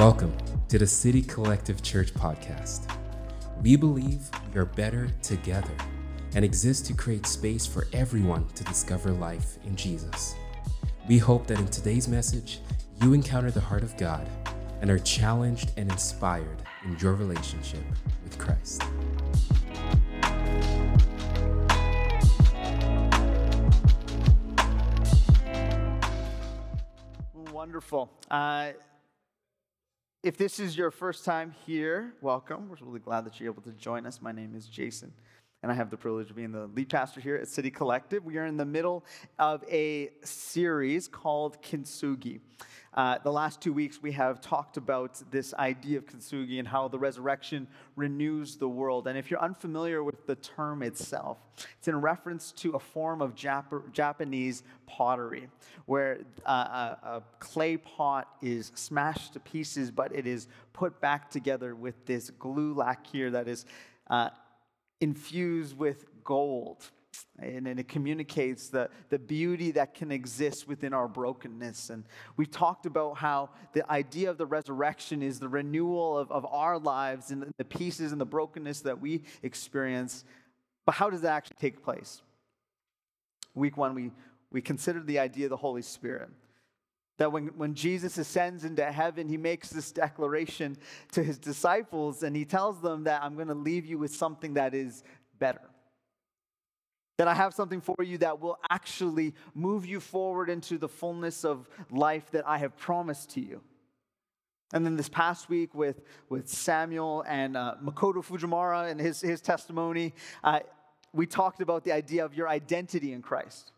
Welcome to the City Collective Church podcast. We believe we are better together and exist to create space for everyone to discover life in Jesus. We hope that in today's message, you encounter the heart of God and are challenged and inspired in your relationship with Christ. Wonderful. Uh, if this is your first time here, welcome. We're really glad that you're able to join us. My name is Jason, and I have the privilege of being the lead pastor here at City Collective. We are in the middle of a series called Kintsugi. Uh, the last two weeks, we have talked about this idea of kintsugi and how the resurrection renews the world. And if you're unfamiliar with the term itself, it's in reference to a form of Jap- Japanese pottery where uh, a, a clay pot is smashed to pieces, but it is put back together with this glue lacquer that is uh, infused with gold and, and it communicates the, the beauty that can exist within our brokenness. And we've talked about how the idea of the resurrection is the renewal of, of our lives and the pieces and the brokenness that we experience. But how does that actually take place? Week one, we, we considered the idea of the Holy Spirit. That when, when Jesus ascends into heaven, he makes this declaration to his disciples and he tells them that I'm going to leave you with something that is better that I have something for you that will actually move you forward into the fullness of life that I have promised to you. And then this past week with, with Samuel and uh, Makoto Fujimura and his, his testimony, uh, we talked about the idea of your identity in Christ.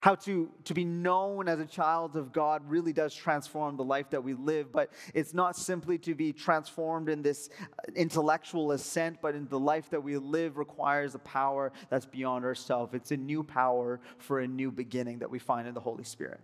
How to, to be known as a child of God really does transform the life that we live, but it's not simply to be transformed in this uh, intellectual assent, but in the life that we live requires a power that's beyond ourselves. It's a new power for a new beginning that we find in the Holy Spirit.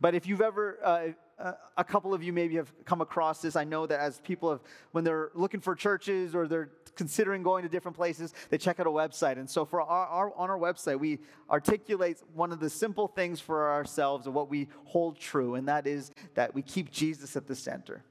But if you've ever, uh, uh, a couple of you maybe have come across this. I know that as people have, when they're looking for churches or they're considering going to different places, they check out a website. And so for our, our, on our website, we articulate one of the simple things for ourselves and what we hold true, and that is that we keep Jesus at the center.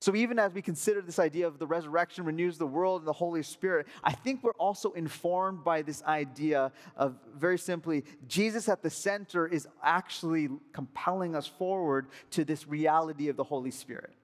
So, even as we consider this idea of the resurrection renews the world and the Holy Spirit, I think we're also informed by this idea of very simply, Jesus at the center is actually compelling us forward to this reality of the Holy Spirit.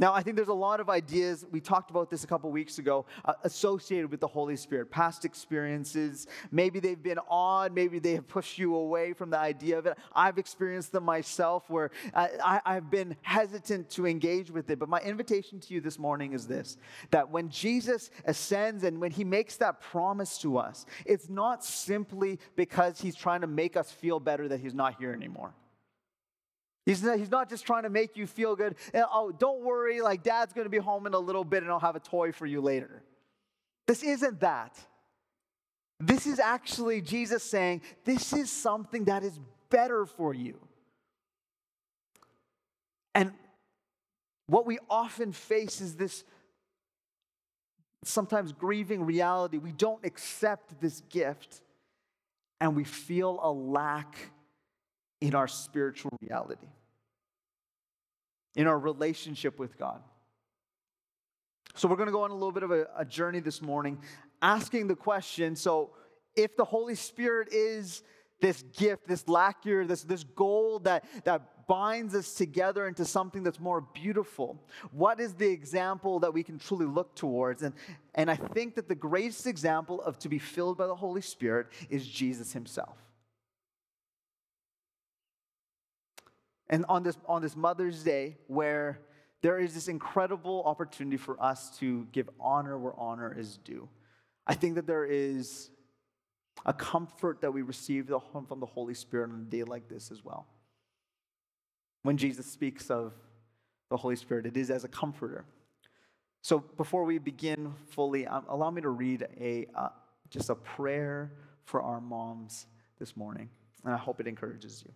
Now, I think there's a lot of ideas, we talked about this a couple weeks ago, uh, associated with the Holy Spirit, past experiences. Maybe they've been odd, maybe they have pushed you away from the idea of it. I've experienced them myself where uh, I, I've been hesitant to engage with it. But my invitation to you this morning is this that when Jesus ascends and when he makes that promise to us, it's not simply because he's trying to make us feel better that he's not here anymore. He's not, he's not just trying to make you feel good. Eh, oh, don't worry, like dad's going to be home in a little bit and I'll have a toy for you later. This isn't that. This is actually Jesus saying, This is something that is better for you. And what we often face is this sometimes grieving reality. We don't accept this gift and we feel a lack in our spiritual reality, in our relationship with God. So, we're going to go on a little bit of a, a journey this morning, asking the question so, if the Holy Spirit is this gift, this lacquer, this, this gold that, that binds us together into something that's more beautiful. What is the example that we can truly look towards? And, and I think that the greatest example of to be filled by the Holy Spirit is Jesus himself. And on this, on this Mother's Day, where there is this incredible opportunity for us to give honor where honor is due, I think that there is a comfort that we receive from the Holy Spirit on a day like this as well. When Jesus speaks of the Holy Spirit, it is as a comforter. So before we begin fully, um, allow me to read a, uh, just a prayer for our moms this morning, and I hope it encourages you.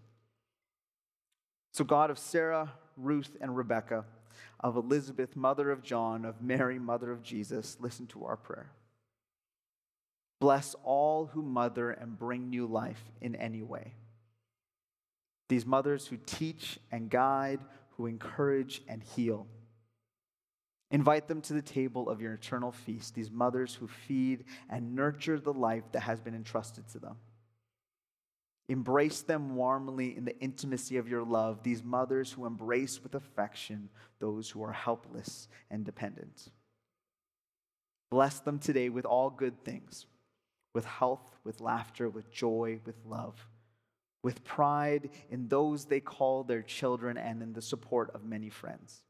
So, God of Sarah, Ruth, and Rebecca, of Elizabeth, mother of John, of Mary, mother of Jesus, listen to our prayer. Bless all who mother and bring new life in any way. These mothers who teach and guide, who encourage and heal. Invite them to the table of your eternal feast, these mothers who feed and nurture the life that has been entrusted to them. Embrace them warmly in the intimacy of your love, these mothers who embrace with affection those who are helpless and dependent. Bless them today with all good things, with health, with laughter, with joy, with love, with pride in those they call their children, and in the support of many friends.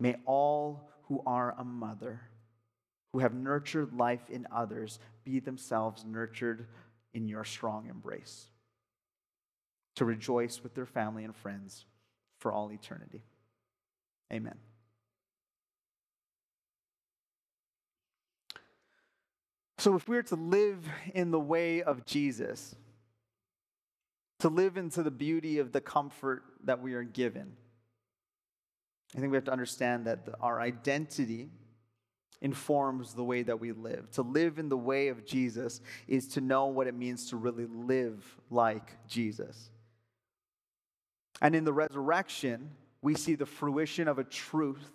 May all who are a mother, who have nurtured life in others, be themselves nurtured in your strong embrace, to rejoice with their family and friends for all eternity. Amen. So, if we are to live in the way of Jesus, to live into the beauty of the comfort that we are given, I think we have to understand that our identity informs the way that we live. To live in the way of Jesus is to know what it means to really live like Jesus. And in the resurrection, we see the fruition of a truth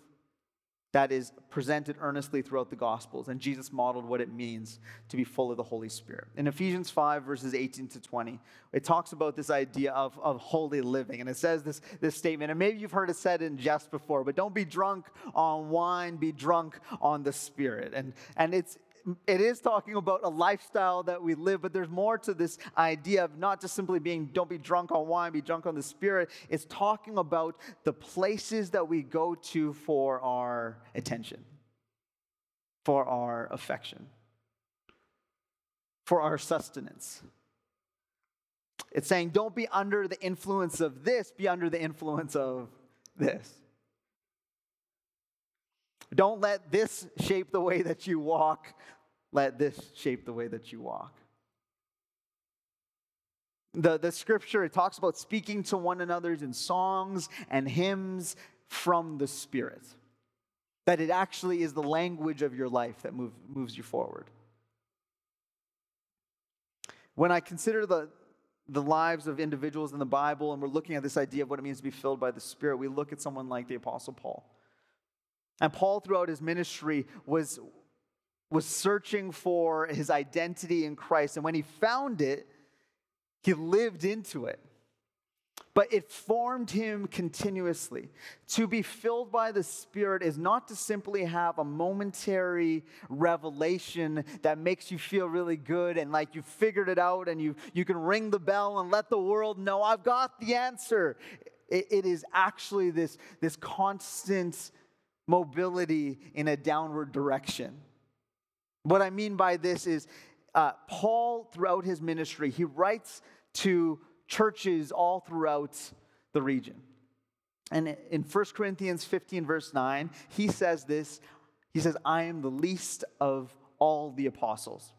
that is presented earnestly throughout the Gospels. And Jesus modeled what it means to be full of the Holy Spirit. In Ephesians 5, verses 18 to 20, it talks about this idea of, of holy living. And it says this, this statement, and maybe you've heard it said in jest before, but don't be drunk on wine, be drunk on the Spirit. And, and it's, it is talking about a lifestyle that we live, but there's more to this idea of not just simply being don't be drunk on wine, be drunk on the Spirit. It's talking about the places that we go to for our attention, for our affection, for our sustenance. It's saying don't be under the influence of this, be under the influence of this. Don't let this shape the way that you walk. Let this shape the way that you walk. The, the scripture, it talks about speaking to one another in songs and hymns from the Spirit. That it actually is the language of your life that move, moves you forward. When I consider the, the lives of individuals in the Bible and we're looking at this idea of what it means to be filled by the Spirit, we look at someone like the Apostle Paul. And Paul, throughout his ministry, was, was searching for his identity in Christ. And when he found it, he lived into it. But it formed him continuously. To be filled by the Spirit is not to simply have a momentary revelation that makes you feel really good and like you figured it out and you, you can ring the bell and let the world know, I've got the answer. it, it is actually this, this constant mobility in a downward direction. What I mean by this is uh, Paul, throughout his ministry, he writes to churches all throughout the region. And in 1 Corinthians 15, verse 9, he says this He says, I am the least of all the apostles.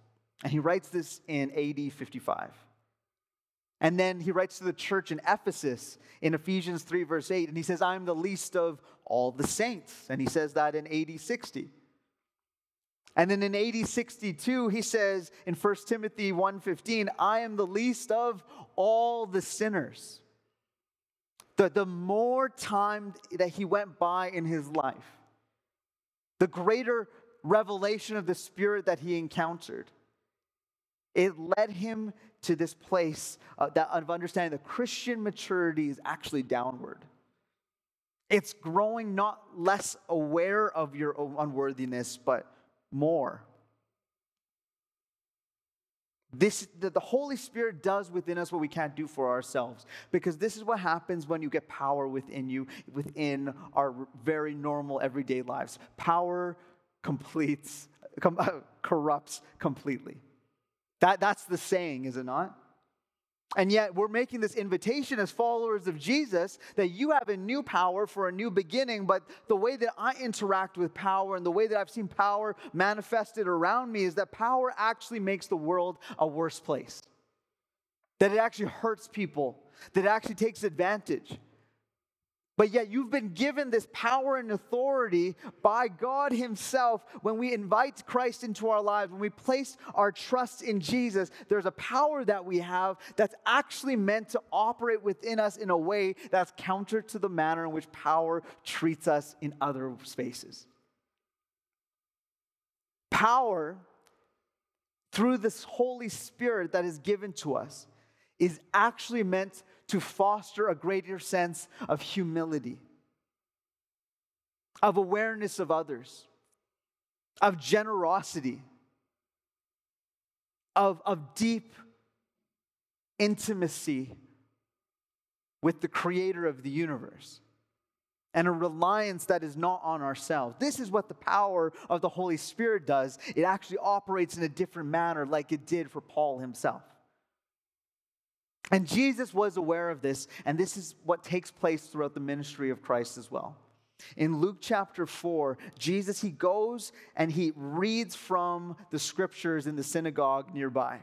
And he writes this in AD 55. And then he writes to the church in Ephesus in Ephesians 3, verse 8, and he says, I'm the least of all the saints. And he says that in AD 60. And then in AD 62, he says in 1 Timothy 1:15, I am the least of all the sinners. The, the more time that he went by in his life, the greater revelation of the Spirit that he encountered, it led him to this place uh, that, of understanding that Christian maturity is actually downward. It's growing not less aware of your unworthiness, but more. This, the, the Holy Spirit does within us what we can't do for ourselves. Because this is what happens when you get power within you, within our very normal everyday lives. Power completes, com, corrupts completely. That, that's the saying, is it not? And yet, we're making this invitation as followers of Jesus that you have a new power for a new beginning. But the way that I interact with power and the way that I've seen power manifested around me is that power actually makes the world a worse place. That it actually hurts people, that it actually takes advantage. But yet, you've been given this power and authority by God Himself when we invite Christ into our lives, when we place our trust in Jesus. There's a power that we have that's actually meant to operate within us in a way that's counter to the manner in which power treats us in other spaces. Power, through this Holy Spirit that is given to us, is actually meant to foster a greater sense of humility, of awareness of others, of generosity, of, of deep intimacy with the creator of the universe and a reliance that is not on ourselves. This is what the power of the Holy Spirit does. It actually operates in a different manner, like it did for Paul himself. And Jesus was aware of this, and this is what takes place throughout the ministry of Christ as well. In Luke chapter 4, Jesus he goes and he reads from the scriptures in the synagogue nearby.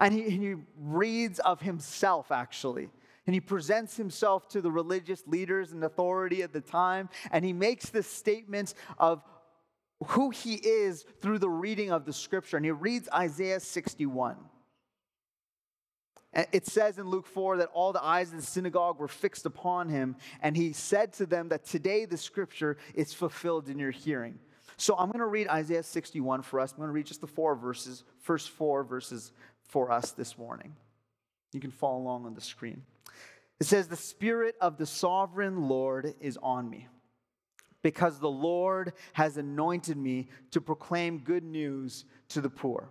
And he, he reads of himself actually. And he presents himself to the religious leaders and authority at the time. And he makes this statement of who he is through the reading of the scripture. And he reads Isaiah 61. It says in Luke 4 that all the eyes of the synagogue were fixed upon him, and he said to them that today the scripture is fulfilled in your hearing. So I'm going to read Isaiah 61 for us. I'm going to read just the four verses, first four verses for us this morning. You can follow along on the screen. It says, The Spirit of the sovereign Lord is on me, because the Lord has anointed me to proclaim good news to the poor.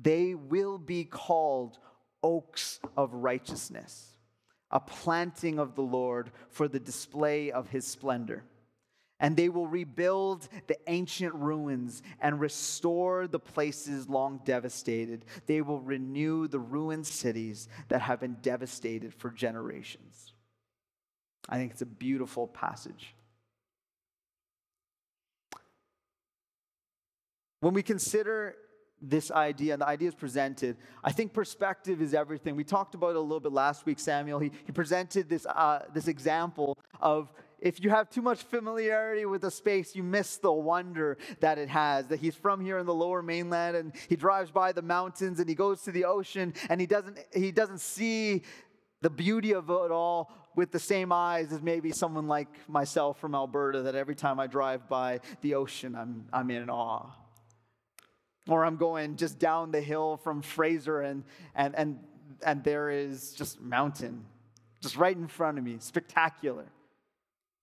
They will be called oaks of righteousness, a planting of the Lord for the display of his splendor. And they will rebuild the ancient ruins and restore the places long devastated. They will renew the ruined cities that have been devastated for generations. I think it's a beautiful passage. When we consider this idea and the idea is presented. I think perspective is everything. We talked about it a little bit last week, Samuel. He, he presented this, uh, this example of if you have too much familiarity with a space, you miss the wonder that it has. That he's from here in the lower mainland and he drives by the mountains and he goes to the ocean and he doesn't, he doesn't see the beauty of it all with the same eyes as maybe someone like myself from Alberta, that every time I drive by the ocean, I'm, I'm in awe or I'm going just down the hill from Fraser and, and, and, and there is just mountain, just right in front of me, spectacular.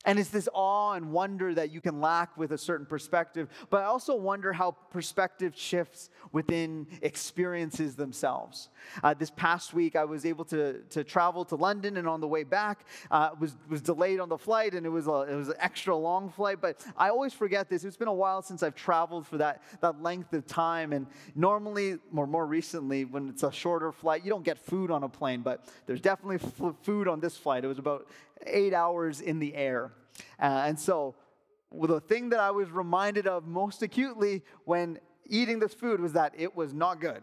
And it's this awe and wonder that you can lack with a certain perspective. But I also wonder how perspective shifts within experiences themselves. Uh, this past week, I was able to, to travel to London, and on the way back, uh, was, was delayed on the flight, and it was, a, it was an extra long flight. But I always forget this. It's been a while since I've traveled for that, that length of time. And normally, or more recently, when it's a shorter flight, you don't get food on a plane, but there's definitely f- food on this flight. It was about eight hours in the air. Uh, and so, well, the thing that I was reminded of most acutely when eating this food was that it was not good.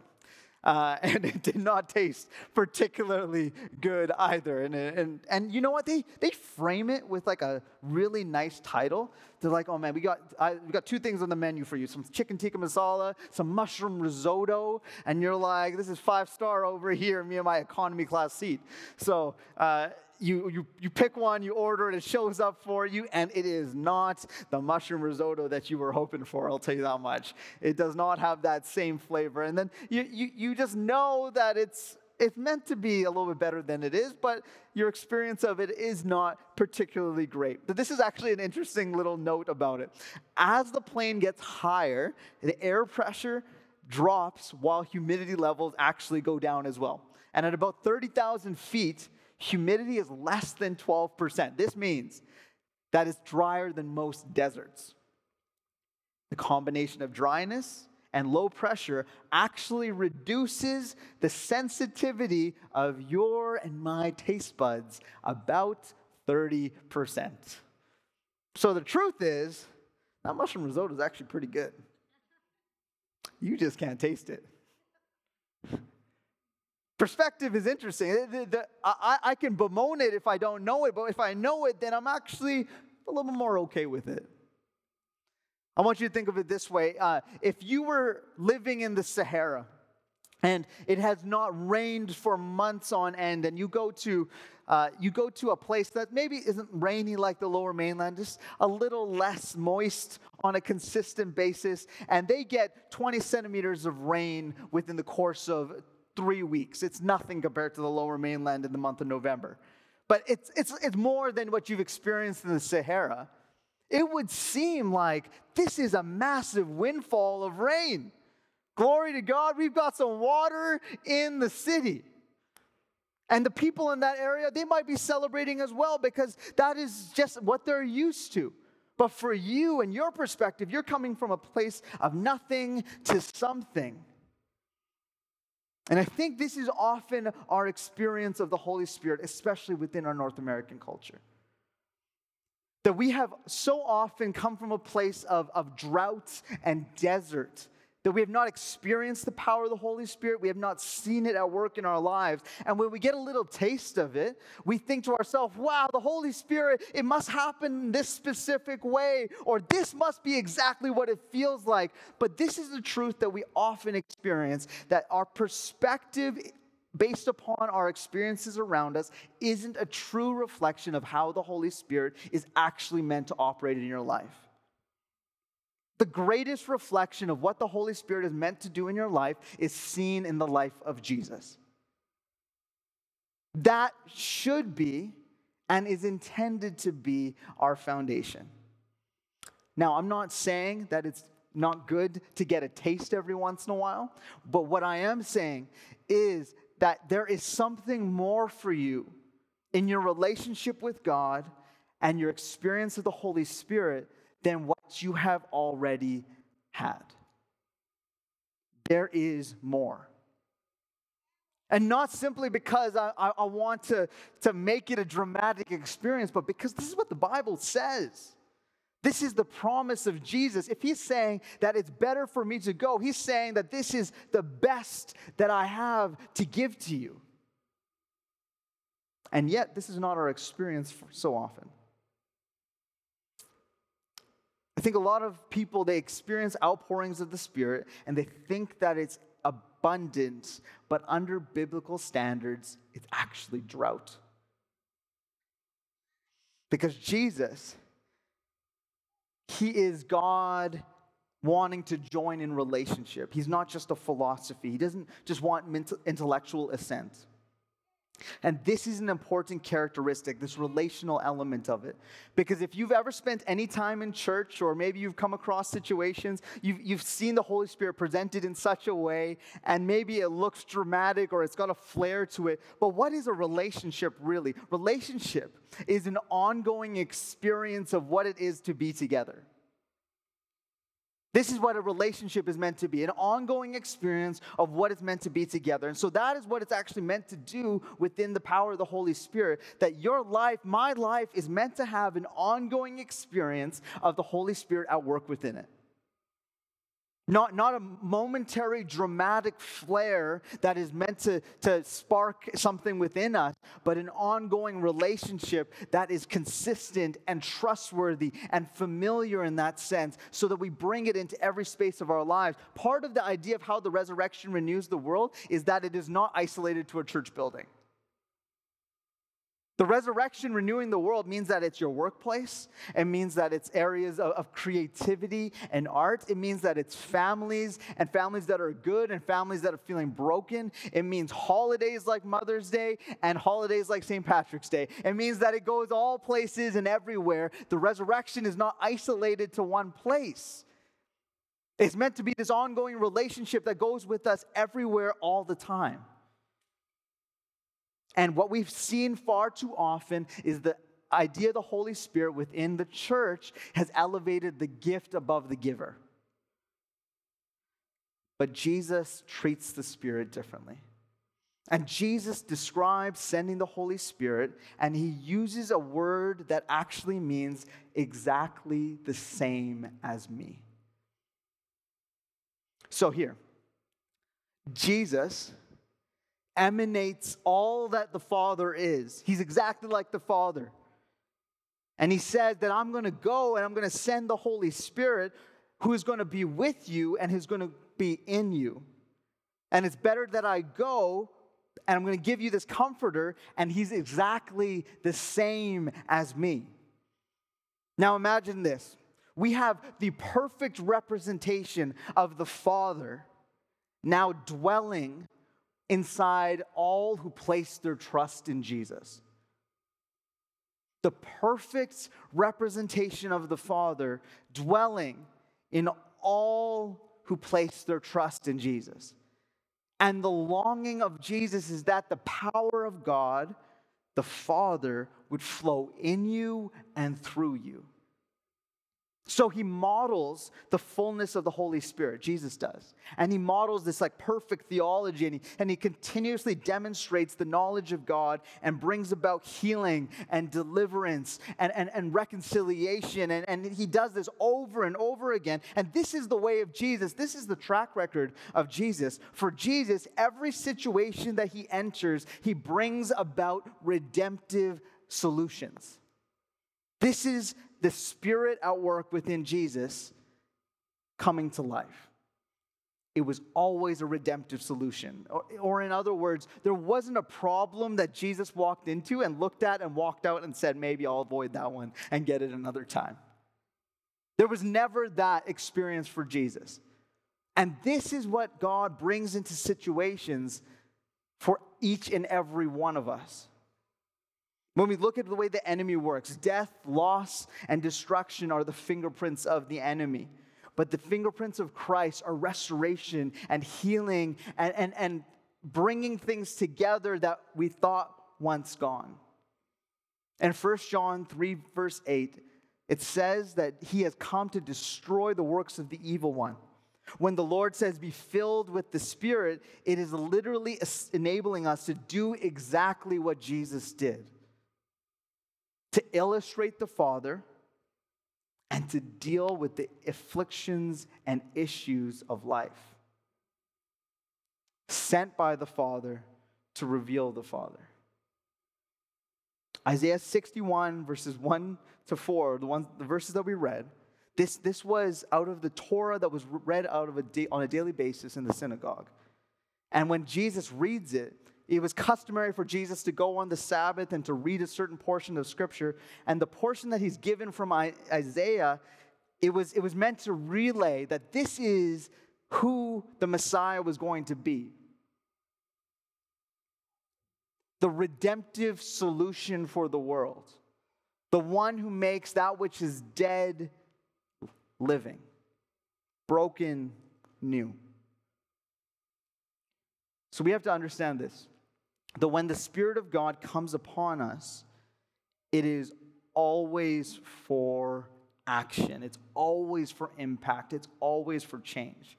Uh, and it did not taste particularly good either. And, and, and you know what? They, they frame it with like a really nice title. They're like, oh man, we got, I, we got two things on the menu for you some chicken tikka masala, some mushroom risotto. And you're like, this is five star over here, me and my economy class seat. So, uh, you, you, you pick one, you order it, it shows up for you, and it is not the mushroom risotto that you were hoping for, I'll tell you that much. It does not have that same flavor. And then you, you, you just know that it's, it's meant to be a little bit better than it is, but your experience of it is not particularly great. But this is actually an interesting little note about it. As the plane gets higher, the air pressure drops while humidity levels actually go down as well. And at about 30,000 feet, humidity is less than 12%. This means that it's drier than most deserts. The combination of dryness and low pressure actually reduces the sensitivity of your and my taste buds about 30%. So the truth is, that mushroom risotto is actually pretty good. You just can't taste it. Perspective is interesting. I can bemoan it if I don't know it, but if I know it, then I'm actually a little more okay with it. I want you to think of it this way uh, if you were living in the Sahara, and it has not rained for months on end, and you go to uh, you go to a place that maybe isn't rainy like the lower mainland, just a little less moist on a consistent basis, and they get 20 centimeters of rain within the course of three weeks. It's nothing compared to the lower mainland in the month of November. But it's, it's, it's more than what you've experienced in the Sahara. It would seem like this is a massive windfall of rain. Glory to God, we've got some water in the city. And the people in that area, they might be celebrating as well because that is just what they're used to. But for you and your perspective, you're coming from a place of nothing to something. And I think this is often our experience of the Holy Spirit, especially within our North American culture. That we have so often come from a place of, of drought and desert that we have not experienced the power of the Holy Spirit. We have not seen it at work in our lives. And when we get a little taste of it, we think to ourselves, wow, the Holy Spirit, it must happen this specific way, or this must be exactly what it feels like. But this is the truth that we often experience that our perspective based upon our experiences around us isn't a true reflection of how the Holy Spirit is actually meant to operate in your life. The greatest reflection of what the Holy Spirit is meant to do in your life is seen in the life of Jesus. That should be and is intended to be our foundation. Now, I'm not saying that it's not good to get a taste every once in a while, but what I am saying is that there is something more for you in your relationship with God and your experience of the Holy Spirit than what you have already had. There is more. And not simply because I, I, I, want to, to make it a dramatic experience, but because this is what the Bible says. This is the promise of Jesus. If he's saying that it's better for me to go, he's saying that this is the best that I have to give to you. And yet, this is not our experience so often. I think a lot of people, they experience outpourings of the Spirit and they think that it's abundant, but under biblical standards, it's actually drought. Because Jesus, He is God wanting to join in relationship. He's not just a philosophy, He doesn't just want intellectual assent. And this is an important characteristic, this relational element of it. Because if you've ever spent any time in church, or maybe you've come across situations, you've, you've seen the Holy Spirit presented in such a way, and maybe it looks dramatic or it's got a flair to it. But what is a relationship really? Relationship is an ongoing experience of what it is to be together. This is what a relationship is meant to be an ongoing experience of what it's meant to be together. And so that is what it's actually meant to do within the power of the Holy Spirit. That your life, my life, is meant to have an ongoing experience of the Holy Spirit at work within it. Not, not a momentary dramatic flare that is meant to, to spark something within us, but an ongoing relationship that is consistent and trustworthy and familiar in that sense, so that we bring it into every space of our lives. Part of the idea of how the resurrection renews the world is that it is not isolated to a church building. The resurrection renewing the world means that it's your workplace. It means that it's areas of, of, creativity and art. It means that it's families and families that are good and families that are feeling broken. It means holidays like Mother's Day and holidays like St. Patrick's Day. It means that it goes all places and everywhere. The resurrection is not isolated to one place. It's meant to be this ongoing relationship that goes with us everywhere all the time. And what we've seen far too often is the idea of the Holy Spirit within the church has elevated the gift above the giver. But Jesus treats the Spirit differently. And Jesus describes sending the Holy Spirit, and he uses a word that actually means exactly the same as me. So here, Jesus emanates all that the Father is. He's exactly like the Father. And he says that I'm going to go and I'm going to send the Holy Spirit who is going to be with you and who's going to be in you. And it's better that I go and I'm going to give you this comforter, and he's exactly the same as me. Now imagine this we have the perfect representation of the Father now dwelling inside all who place their trust in Jesus. The perfect representation of the Father dwelling in all who place their trust in Jesus. And the longing of Jesus is that the power of God, the Father, would flow in you and through you. So he models the fullness of the Holy Spirit, Jesus does. And he models this like perfect theology and he, and he continuously demonstrates the knowledge of God and brings about healing and deliverance and, and, and reconciliation. And, and he does this over and over again. And this is the way of Jesus. This is the track record of Jesus. For Jesus, every situation that he enters, he brings about redemptive solutions. This is the Spirit at work within Jesus coming to life. It was always a redemptive solution. Or, or, in other words, there wasn't a problem that Jesus walked into and looked at and walked out and said, maybe I'll avoid that one and get it another time. There was never that experience for Jesus. And this is what God brings into situations for each and every one of us. When we look at the way the enemy works, death, loss, and destruction are the fingerprints of the enemy. But the fingerprints of Christ are restoration and healing and, and, and bringing things together that we thought once gone. And 1 John 3, verse 8, it says that he has come to destroy the works of the evil one. When the Lord says, be filled with the Spirit, it is literally enabling us to do exactly what Jesus did to illustrate the Father and to deal with the afflictions and issues of life. Sent by the Father to reveal the Father. Isaiah 61, verses 1 to 4, the, ones, the verses that we read, this, this was out of the Torah that was read out of a day, on a daily basis in the synagogue. And when Jesus reads it, it was customary for Jesus to go on the Sabbath and to read a certain portion of Scripture. And the portion that he's given from Isaiah, it was, it was meant to relay that this is who the Messiah was going to be. The redemptive solution for the world. The one who makes that which is dead living, broken new. So we have to understand this that when the Spirit of God comes upon us, it is always for action, it's always for impact, it's always for change.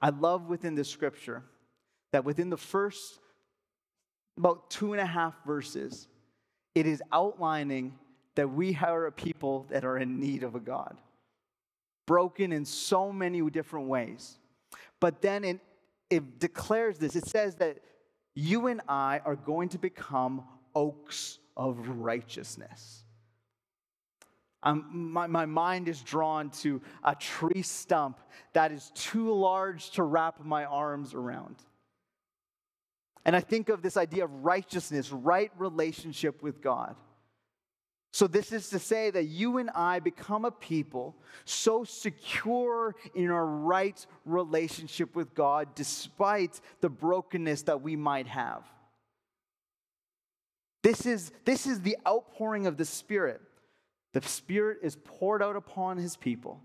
I love within the scripture that within the first about two and a half verses, it is outlining that we are a people that are in need of a God, broken in so many different ways. But then it, it declares this it says that you and I are going to become oaks of righteousness. Um, my, my mind is drawn to a tree stump that is too large to wrap my arms around. And I think of this idea of righteousness, right relationship with God. So, this is to say that you and I become a people so secure in our right relationship with God despite the brokenness that we might have. This is, this is the outpouring of the Spirit. The Spirit is poured out upon His people.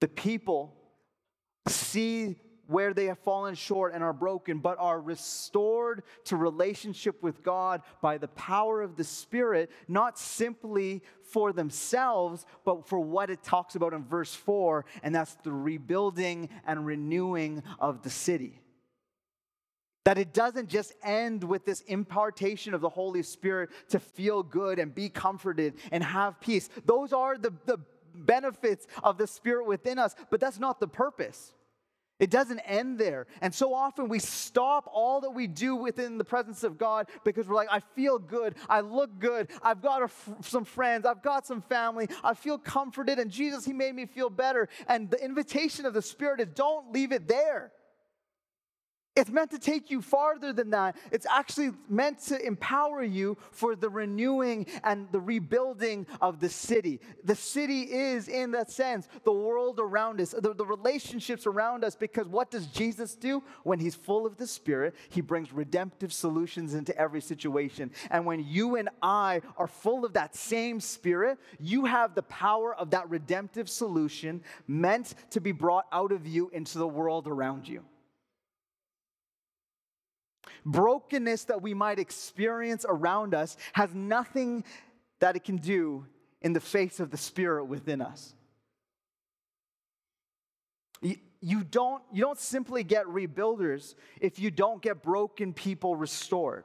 The people see where they have fallen short and are broken, but are restored to relationship with God by the power of the Spirit, not simply for themselves, but for what it talks about in verse 4, and that's the rebuilding and renewing of the city. That it doesn't just end with this impartation of the Holy Spirit to feel good and be comforted and have peace. Those are the, the benefits of the Spirit within us, but that's not the purpose. It doesn't end there. And so often we stop all that we do within the presence of God because we're like, I feel good. I look good. I've got some friends. I've got some family. I feel comforted. And Jesus, He made me feel better. And the invitation of the Spirit is don't leave it there. It's meant to take you farther than that. It's actually meant to empower you for the renewing and the rebuilding of the city. The city is, in that sense, the world around us, the, the, relationships around us, because what does Jesus do? When he's full of the Spirit, he brings redemptive solutions into every situation. And when you and I are full of that same Spirit, you have the power of that redemptive solution meant to be brought out of you into the world around you brokenness that we might experience around us has nothing that it can do in the face of the Spirit within us. You, don't, you don't simply get rebuilders if you don't get broken people restored.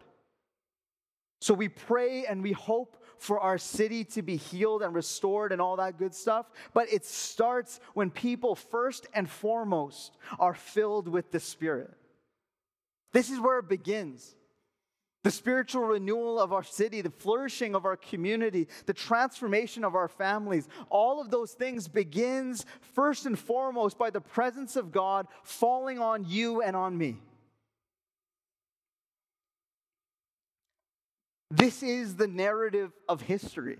So we pray and we hope for our city to be healed and restored and all that good stuff. But it starts when people, first and foremost, are filled with the Spirit. This is where it begins. The spiritual renewal of our city, the flourishing of our community, the transformation of our families, all of those things begins first and foremost by the presence of God falling on you and on me. This is the narrative of history.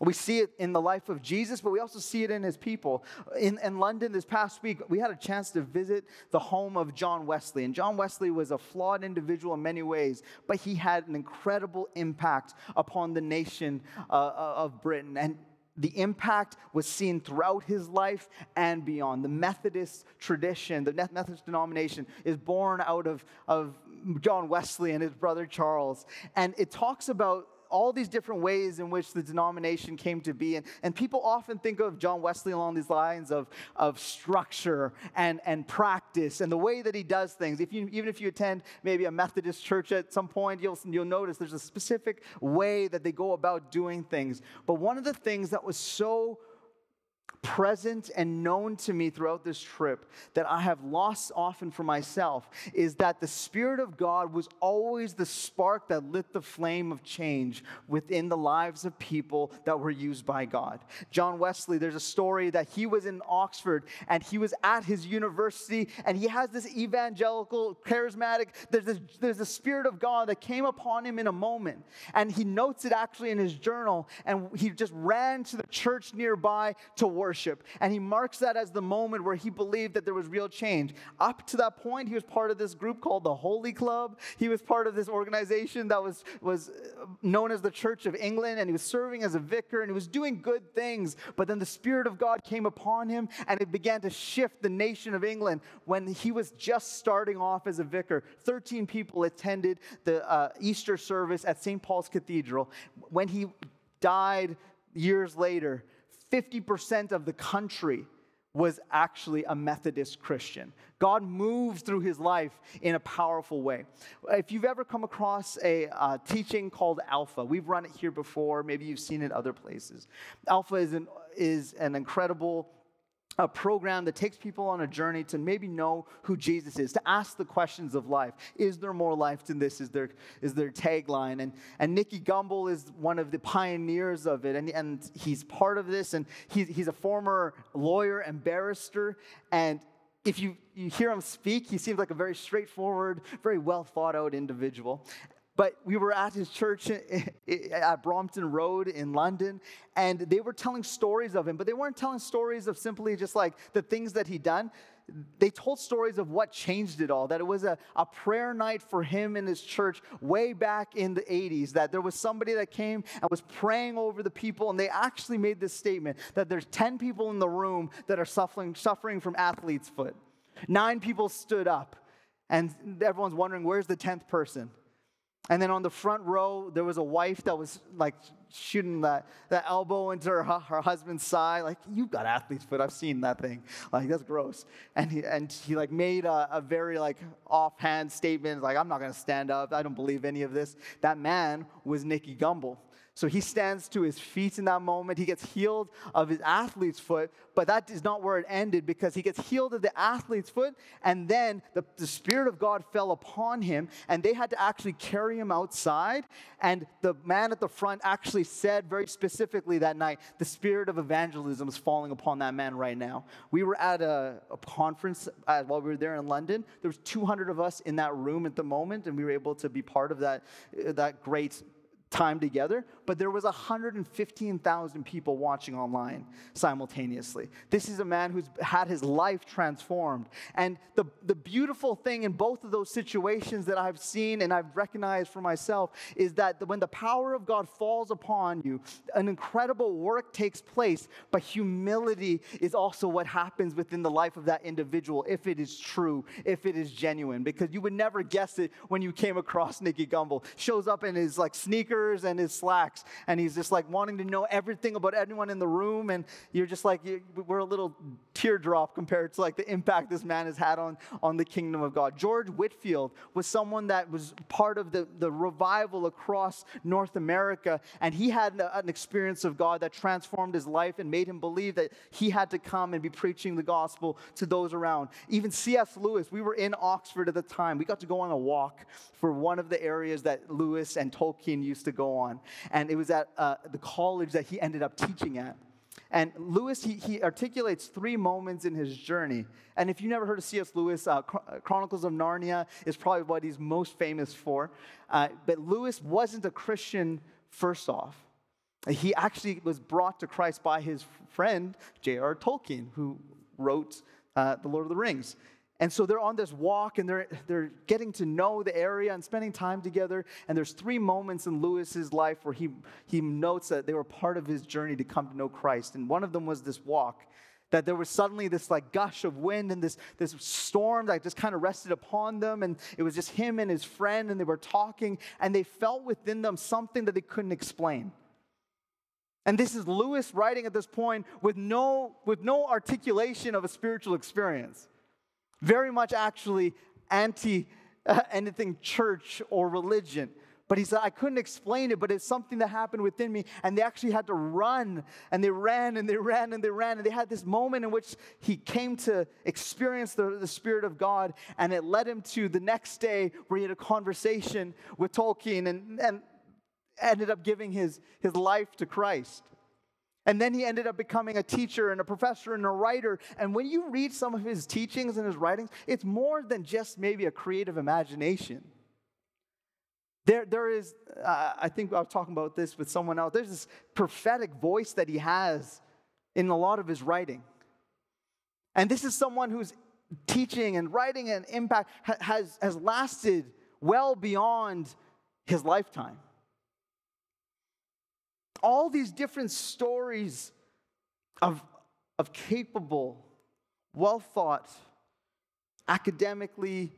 We see it in the life of Jesus, but we also see it in his people. In, in London this past week, we had a chance to visit the home of John Wesley. And John Wesley was a flawed individual in many ways, but he had an incredible impact upon the nation uh, uh of Britain. And the impact was seen throughout his life and beyond. The Methodist tradition, the Methodist denomination, is born out of, of John Wesley and his brother Charles. And it talks about all these different ways in which the denomination came to be. And, and people often think of John Wesley along these lines of, of structure and, and practice and the way that he does things. If you, even if you attend maybe a Methodist church at some point, you'll, you'll notice there's a specific way that they go about doing things. But one of the things that was so present and known to me throughout this trip that I have lost often for myself is that the Spirit of God was always the spark that lit the flame of change within the lives of people that were used by God. John Wesley, there's a story that he was in Oxford and he was at his university and he has this evangelical, charismatic, there's this, there's the Spirit of God that came upon him in a moment. And he notes it actually in his journal and he just ran to the church nearby to worship. And he marks that as the moment where he believed that there was real change. Up to that point, he was part of this group called the Holy Club. He was part of this organization that was, was known as the Church of England, and he was serving as a vicar and he was doing good things. But then the Spirit of God came upon him and it began to shift the nation of England when he was just starting off as a vicar. 13 people attended the uh, Easter service at St. Paul's Cathedral. When he died years later, 50% of the country was actually a Methodist Christian. God moved through his life in a powerful way. If you've ever come across a uh, teaching called Alpha, we've run it here before, maybe you've seen it other places. Alpha is an, is an incredible a program that takes people on a journey to maybe know who Jesus is, to ask the questions of life. Is there more life than this? Is their, is their tagline. And, and Nicky Gumbel is one of the pioneers of it, and, and he's part of this, and he's, he's a former lawyer and barrister. And if you, you hear him speak, he seems like a very straightforward, very well thought out individual. But we were at his church at Brompton Road in London, and they were telling stories of him, but they weren't telling stories of simply just like the things that he'd done. They told stories of what changed it all, that it was a, a prayer night for him in his church way back in the 80s, that there was somebody that came and was praying over the people, and they actually made this statement that there's 10 people in the room that are suffering, suffering from athlete's foot Nine people stood up, and everyone's wondering, where's the 10th person? And then on the front row, there was a wife that was like shooting that, that elbow into her, her husband's side. Like, you've got athlete's foot. I've seen that thing. Like, that's gross. And he, and he like made a, a very like offhand statement, like, I'm not going to stand up. I don't believe any of this. That man was Nicky Gumbel. So he stands to his feet in that moment. He gets healed of his athlete's foot, but that is not where it ended because he gets healed of the athlete's foot, and then the, the Spirit of God fell upon him, and they had to actually carry him outside. And the man at the front actually said very specifically that night, The Spirit of evangelism is falling upon that man right now. We were at a, a conference uh, while we were there in London. There was 200 of us in that room at the moment, and we were able to be part of that, that great time together, but there was 115,000 people watching online simultaneously. This is a man who's had his life transformed. And the, the beautiful thing in both of those situations that I've seen and I've recognized for myself is that when the power of God falls upon you, an incredible work takes place, but humility is also what happens within the life of that individual if it is true, if it is genuine, because you would never guess it when you came across Nicky Gumbel. Shows up in his like sneakers and his slacks. And he's just like wanting to know everything about everyone in the room. And you're just like, we're a little teardrop compared to like the impact this man has had on, on the kingdom of God. George Whitefield was someone that was part of the, the revival across North America. And he had an experience of God that transformed his life and made him believe that he had to come and be preaching the gospel to those around. Even C.S. Lewis, we were in Oxford at the time. We got to go on a walk for one of the areas that Lewis and Tolkien used to go on. And it was at uh, the college that he ended up teaching at. And Lewis, he, he, articulates three moments in his journey. And if you never heard of C.S. Lewis, uh, Chronicles of Narnia is probably what he's most famous for. Uh, but Lewis wasn't a Christian first off. He actually was brought to Christ by his friend, J.R. Tolkien, who wrote uh, The Lord of the Rings. And so they're on this walk and they're, they're getting to know the area and spending time together. And there's three moments in Lewis's life where he, he notes that they were part of his journey to come to know Christ. And one of them was this walk that there was suddenly this like gush of wind and this, this storm that just kind of rested upon them and it was just him and his friend and they were talking and they felt within them something that they couldn't explain and this is lewis writing at this point with no with no articulation of a spiritual experience very much actually anti uh, anything church or religion. But he said, I couldn't explain it, but it's something that happened within me. And they actually had to run, and they ran, and they ran, and they ran. And they had this moment in which he came to experience the, the Spirit of God, and it led him to the next day where he had a conversation with Tolkien and, and ended up giving his, his life to Christ. And then he ended up becoming a teacher and a professor and a writer. And when you read some of his teachings and his writings, it's more than just maybe a creative imagination. There, there is, uh, I think I was talking about this with someone else, there's this prophetic voice that he has in a lot of his writing. And this is someone whose teaching and writing and impact has, has lasted well beyond his lifetime all these different stories of, of capable, well thought, academically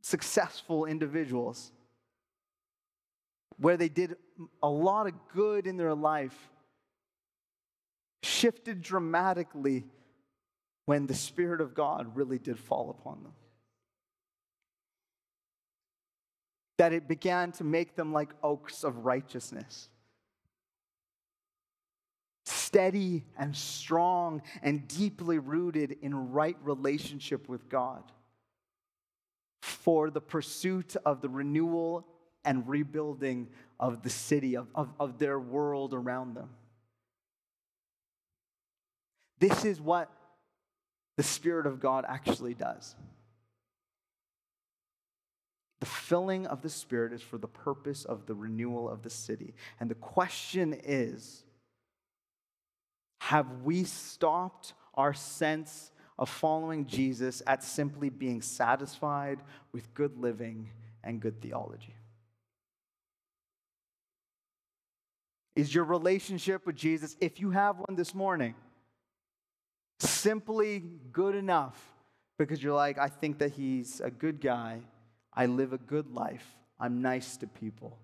successful individuals where they did a lot of good in their life shifted dramatically when the Spirit of God really did fall upon them. That it began to make them like oaks of righteousness steady and strong and deeply rooted in right relationship with God for the pursuit of the renewal and rebuilding of the city, of, of, of their world around them. This is what the Spirit of God actually does. The filling of the Spirit is for the purpose of the renewal of the city. And the question is have we stopped our sense of following Jesus at simply being satisfied with good living and good theology? Is your relationship with Jesus, if you have one this morning, simply good enough Because you're like, I think that he's a good guy. I live a good life. I'm nice to people.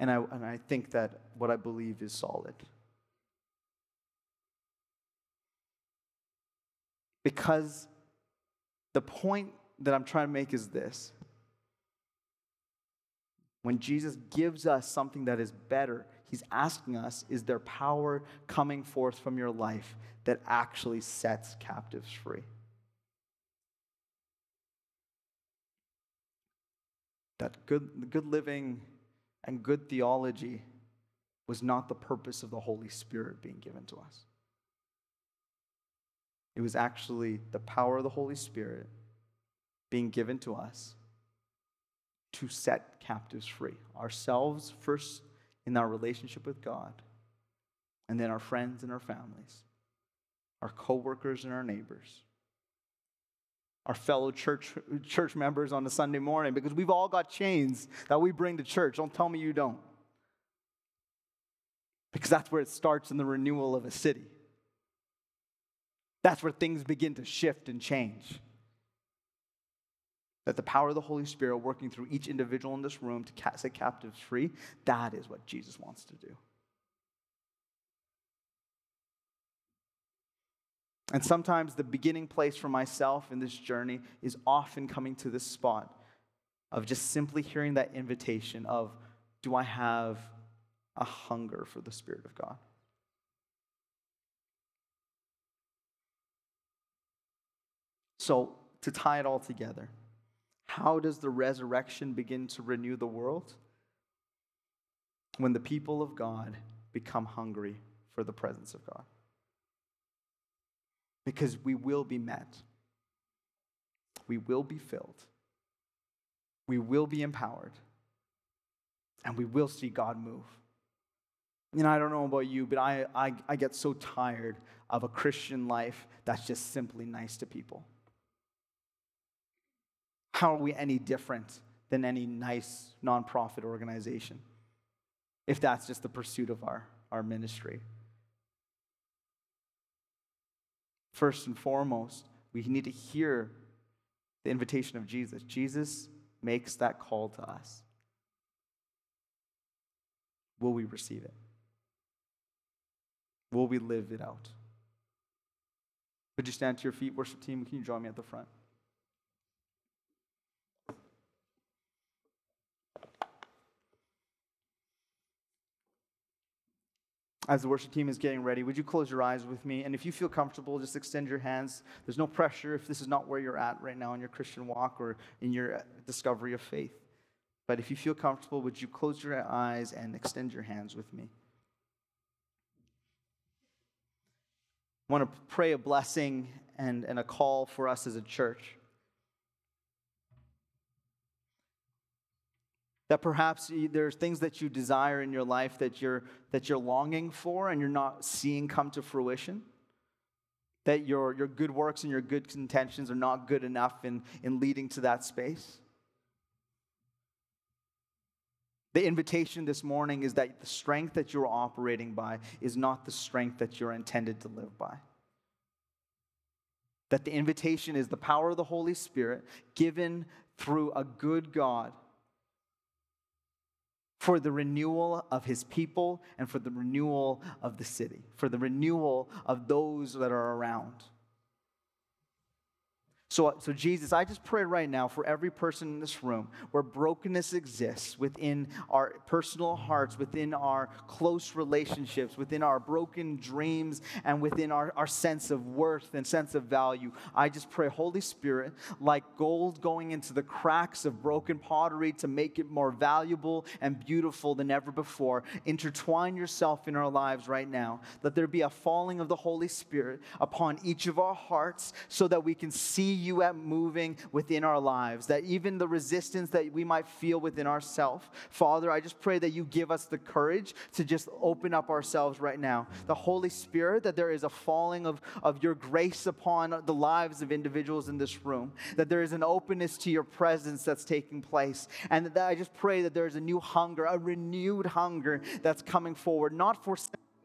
And I, and I think that what I believe is solid. Because the point that I'm trying to make is this when Jesus gives us something that is better, he's asking us, is there power coming forth from your life that actually sets captives free? That good, good living and good theology was not the purpose of the Holy Spirit being given to us. It was actually the power of the Holy Spirit being given to us to set captives free. Ourselves first in our relationship with God, and then our friends and our families, our coworkers and our neighbors, our fellow church, church members on a Sunday morning, because we've all got chains that we bring to church. Don't tell me you don't. Because that's where it starts in the renewal of a city. That's where things begin to shift and change that the power of the Holy Spirit working through each individual in this room to set captives free, that is what Jesus wants to do. And sometimes the beginning place for myself in this journey is often coming to this spot of just simply hearing that invitation of, do I have a hunger for the Spirit of God? So, to tie it all together, how does the resurrection begin to renew the world? When the people of God become hungry for the presence of God. Because we will be met, we will be filled, we will be empowered, and we will see God move. You know, I don't know about you, but I, I, I get so tired of a Christian life that's just simply nice to people. How are we any different than any nice nonprofit organization if that's just the pursuit of our, our ministry? First and foremost, we need to hear the invitation of Jesus. Jesus makes that call to us. Will we receive it? Will we live it out? Would you stand to your feet, worship team? Can you join me at the front? As the worship team is getting ready, would you close your eyes with me? And if you feel comfortable, just extend your hands. There's no pressure if this is not where you're at right now in your Christian walk or in your uh, discovery of faith. But if you feel comfortable, would you close your eyes and extend your hands with me? I want to pray a blessing and, and a call for us as a church. That perhaps there's things that you desire in your life that you're, that you're longing for and you're not seeing come to fruition. That your, your good works and your good intentions are not good enough in, in leading to that space. The invitation this morning is that the strength that you're operating by is not the strength that you're intended to live by. That the invitation is the power of the Holy Spirit given through a good God for the renewal of his people and for the renewal of the city, for the renewal of those that are around. So, so, Jesus, I just pray right now for every person in this room where brokenness exists within our personal hearts, within our close relationships, within our broken dreams, and within our, our sense of worth and sense of value. I just pray, Holy Spirit, like gold going into the cracks of broken pottery to make it more valuable and beautiful than ever before, intertwine yourself in our lives right now. Let there be a falling of the Holy Spirit upon each of our hearts so that we can see you at moving within our lives, that even the resistance that we might feel within ourselves, Father, I just pray that you give us the courage to just open up ourselves right now. The Holy Spirit, that there is a falling of, of your grace upon the lives of individuals in this room, that there is an openness to your presence that's taking place, and that I just pray that there is a new hunger, a renewed hunger that's coming forward, not for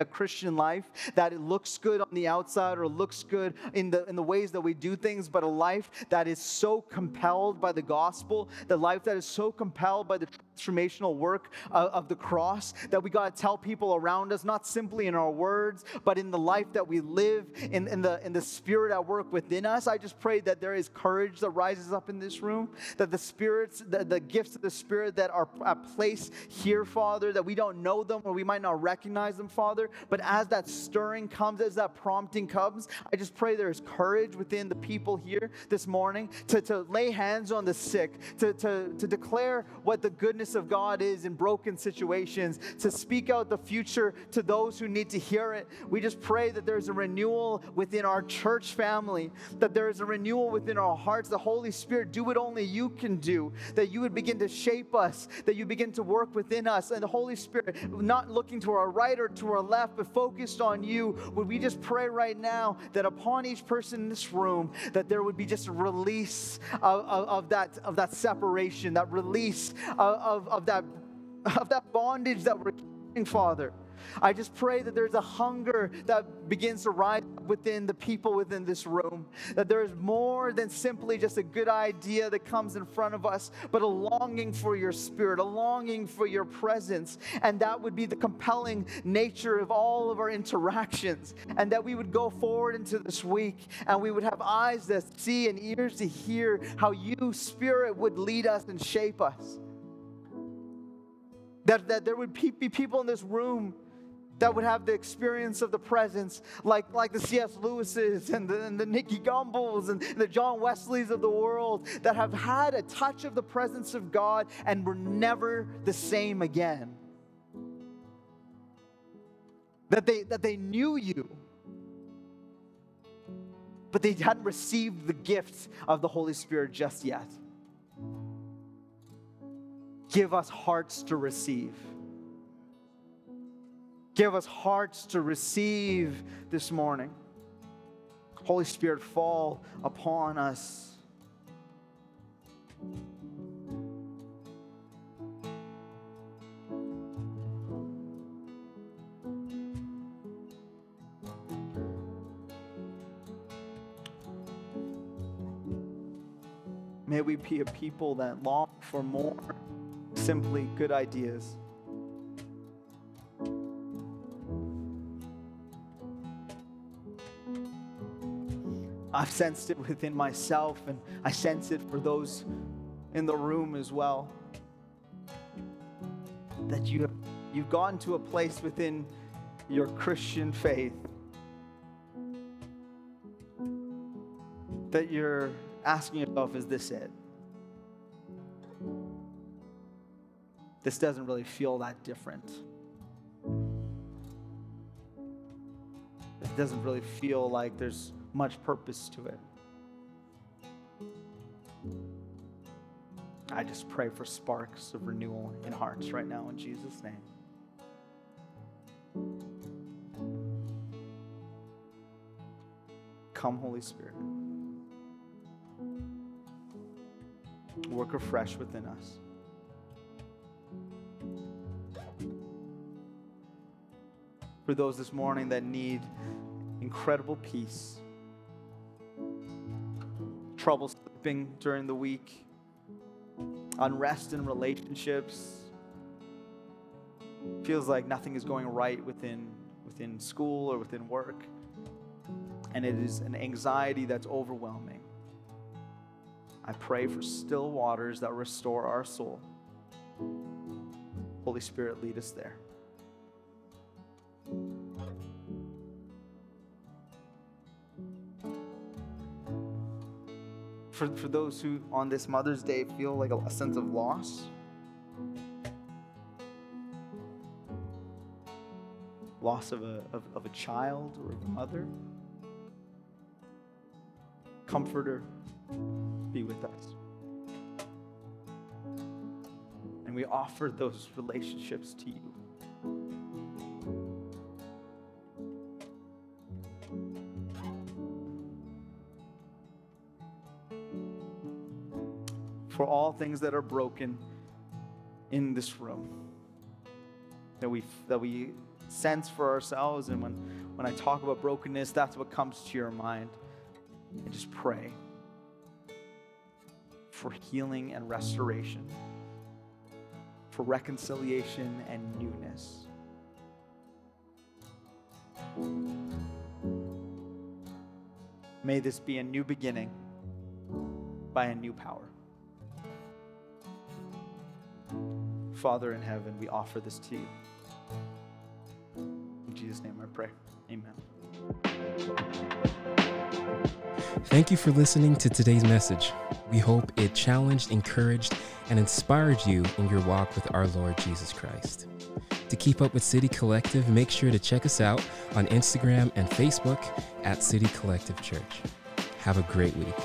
a Christian life that it looks good on the outside or looks good in the, in the ways that we do things, but a life that is so compelled by the gospel, the life that is so compelled by the transformational work of, of the cross, that we got to tell people around us, not simply in our words, but in the life that we live, in, in, the, in the spirit at work within us. I just pray that there is courage that rises up in this room, that the spirits, the, the gifts of the Spirit that are at place here, Father, that we don't know them or we might not recognize them, Father, but as that stirring comes, as that prompting comes, I just pray there is courage within the people here this morning to, to lay hands on the sick, to, to, to declare what the goodness of God is in broken situations, to speak out the future to those who need to hear it. We just pray that there's a renewal within our church family, that there is a renewal within our hearts. The Holy Spirit, do what only you can do, that you would begin to shape us, that you begin to work within us. And the Holy Spirit, not looking to our right or to our left, but focused on you, would we just pray right now that upon each person in this room, that there would be just a release of, of, of that, of that separation, that release of, of, of that, of that bondage that we're keeping, Father. I just pray that there's a hunger that begins to rise within the people within this room, that there is more than simply just a good idea that comes in front of us, but a longing for your spirit, a longing for your presence. And that would be the compelling nature of all of our interactions. And that we would go forward into this week and we would have eyes that see and ears to hear how you, Spirit, would lead us and shape us. That, that there would be people in this room that would have the experience of the presence, like, like the C.S. Lewis's and the, and the Nicky Gumbels and the John Wesleys of the world that have had a touch of the presence of God and were never the same again. That they, that they knew you, but they hadn't received the gift of the Holy Spirit just yet. Give us hearts to receive. Give us hearts to receive this morning. Holy Spirit, fall upon us. May we be a people that long for more simply good ideas. I've sensed it within myself, and I sense it for those in the room as well. That you have you've gotten to a place within your Christian faith that you're asking yourself, is this it? This doesn't really feel that different. It doesn't really feel like there's much purpose to it. I just pray for sparks of renewal in hearts right now in Jesus' name. Come, Holy Spirit. Work afresh within us. For those this morning that need incredible peace, trouble sleeping during the week, unrest in relationships. Feels like nothing is going right within, within school or within work. And it is an anxiety that's overwhelming. I pray for still waters that restore our soul. Holy Spirit, lead us there. For, for those who on this Mother's Day feel like a, a sense of loss. Loss of a, of, of a child or of a mother. Comforter, be with us. And we offer those relationships to you. For all things that are broken in this room. That we, that we sense for ourselves. And when, when I talk about brokenness, that's what comes to your mind. And just pray for healing and restoration, for reconciliation and newness. May this be a new beginning by a new power. Father in heaven, we offer this to you. In Jesus' name I pray. Amen. Thank you for listening to today's message. We hope it challenged, encouraged, and inspired you in your walk with our Lord Jesus Christ. To keep up with City Collective, make sure to check us out on Instagram and Facebook at City Collective Church. Have a great week.